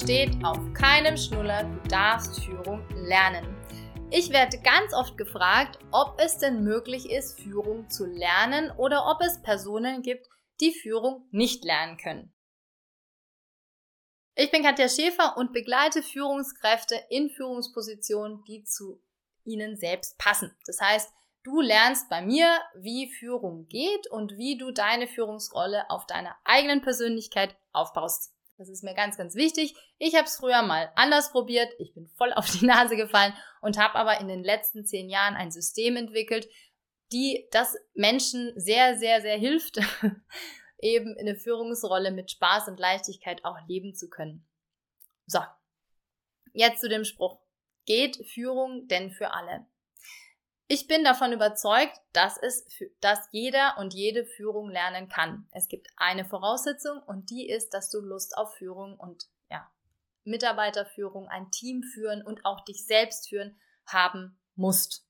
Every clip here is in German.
steht auf keinem Schnuller, du darfst Führung lernen. Ich werde ganz oft gefragt, ob es denn möglich ist, Führung zu lernen oder ob es Personen gibt, die Führung nicht lernen können. Ich bin Katja Schäfer und begleite Führungskräfte in Führungspositionen, die zu ihnen selbst passen. Das heißt, du lernst bei mir, wie Führung geht und wie du deine Führungsrolle auf deiner eigenen Persönlichkeit aufbaust. Das ist mir ganz, ganz wichtig. Ich habe es früher mal anders probiert. Ich bin voll auf die Nase gefallen und habe aber in den letzten zehn Jahren ein System entwickelt, die das Menschen sehr, sehr, sehr hilft, eben in der Führungsrolle mit Spaß und Leichtigkeit auch leben zu können. So, jetzt zu dem Spruch. Geht Führung denn für alle? Ich bin davon überzeugt, dass es, dass jeder und jede Führung lernen kann. Es gibt eine Voraussetzung und die ist, dass du Lust auf Führung und ja, Mitarbeiterführung, ein Team führen und auch dich selbst führen haben musst.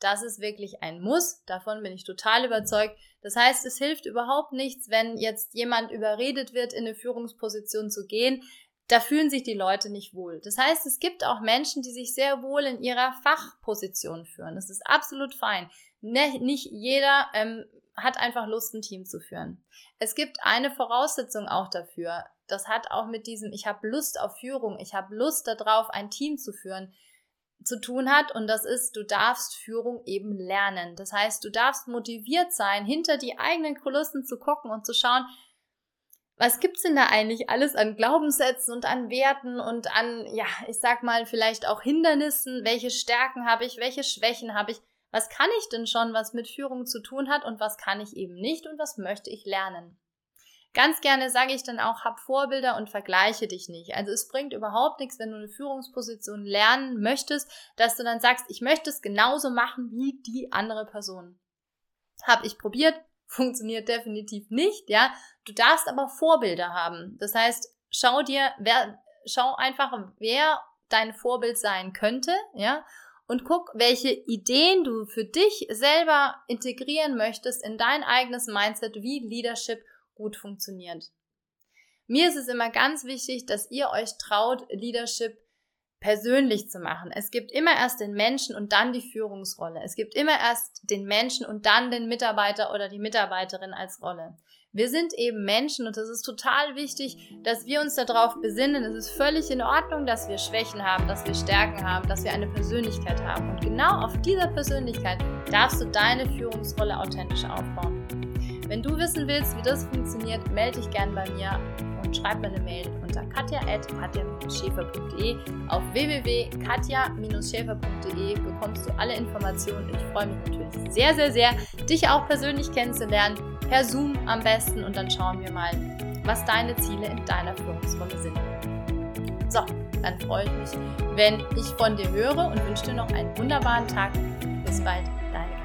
Das ist wirklich ein Muss. Davon bin ich total überzeugt. Das heißt, es hilft überhaupt nichts, wenn jetzt jemand überredet wird, in eine Führungsposition zu gehen, da fühlen sich die Leute nicht wohl. Das heißt, es gibt auch Menschen, die sich sehr wohl in ihrer Fachposition führen. Das ist absolut fein. Ne, nicht jeder ähm, hat einfach Lust, ein Team zu führen. Es gibt eine Voraussetzung auch dafür. Das hat auch mit diesem, ich habe Lust auf Führung, ich habe Lust darauf, ein Team zu führen, zu tun hat. Und das ist, du darfst Führung eben lernen. Das heißt, du darfst motiviert sein, hinter die eigenen Kulissen zu gucken und zu schauen, was gibt's denn da eigentlich alles an Glaubenssätzen und an Werten und an, ja, ich sag mal, vielleicht auch Hindernissen? Welche Stärken habe ich? Welche Schwächen habe ich? Was kann ich denn schon, was mit Führung zu tun hat und was kann ich eben nicht und was möchte ich lernen? Ganz gerne sage ich dann auch, hab Vorbilder und vergleiche dich nicht. Also es bringt überhaupt nichts, wenn du eine Führungsposition lernen möchtest, dass du dann sagst, ich möchte es genauso machen wie die andere Person. Hab ich probiert, funktioniert definitiv nicht, ja. Du darfst aber Vorbilder haben. Das heißt, schau dir, wer, schau einfach, wer dein Vorbild sein könnte, ja, und guck, welche Ideen du für dich selber integrieren möchtest in dein eigenes Mindset, wie Leadership gut funktioniert. Mir ist es immer ganz wichtig, dass ihr euch traut, Leadership persönlich zu machen. Es gibt immer erst den Menschen und dann die Führungsrolle. Es gibt immer erst den Menschen und dann den Mitarbeiter oder die Mitarbeiterin als Rolle. Wir sind eben Menschen und es ist total wichtig, dass wir uns darauf besinnen. Es ist völlig in Ordnung, dass wir Schwächen haben, dass wir Stärken haben, dass wir eine Persönlichkeit haben. Und genau auf dieser Persönlichkeit darfst du deine Führungsrolle authentisch aufbauen. Wenn du wissen willst, wie das funktioniert, melde dich gern bei mir und schreib mir eine Mail unter katja.katja-schäfer.de. Auf www.katja-schäfer.de bekommst du alle Informationen. Ich freue mich natürlich sehr, sehr, sehr, dich auch persönlich kennenzulernen, per Zoom am besten und dann schauen wir mal, was deine Ziele in deiner Führungsrolle sind. So, dann freue ich mich, wenn ich von dir höre und wünsche dir noch einen wunderbaren Tag. Bis bald, deine.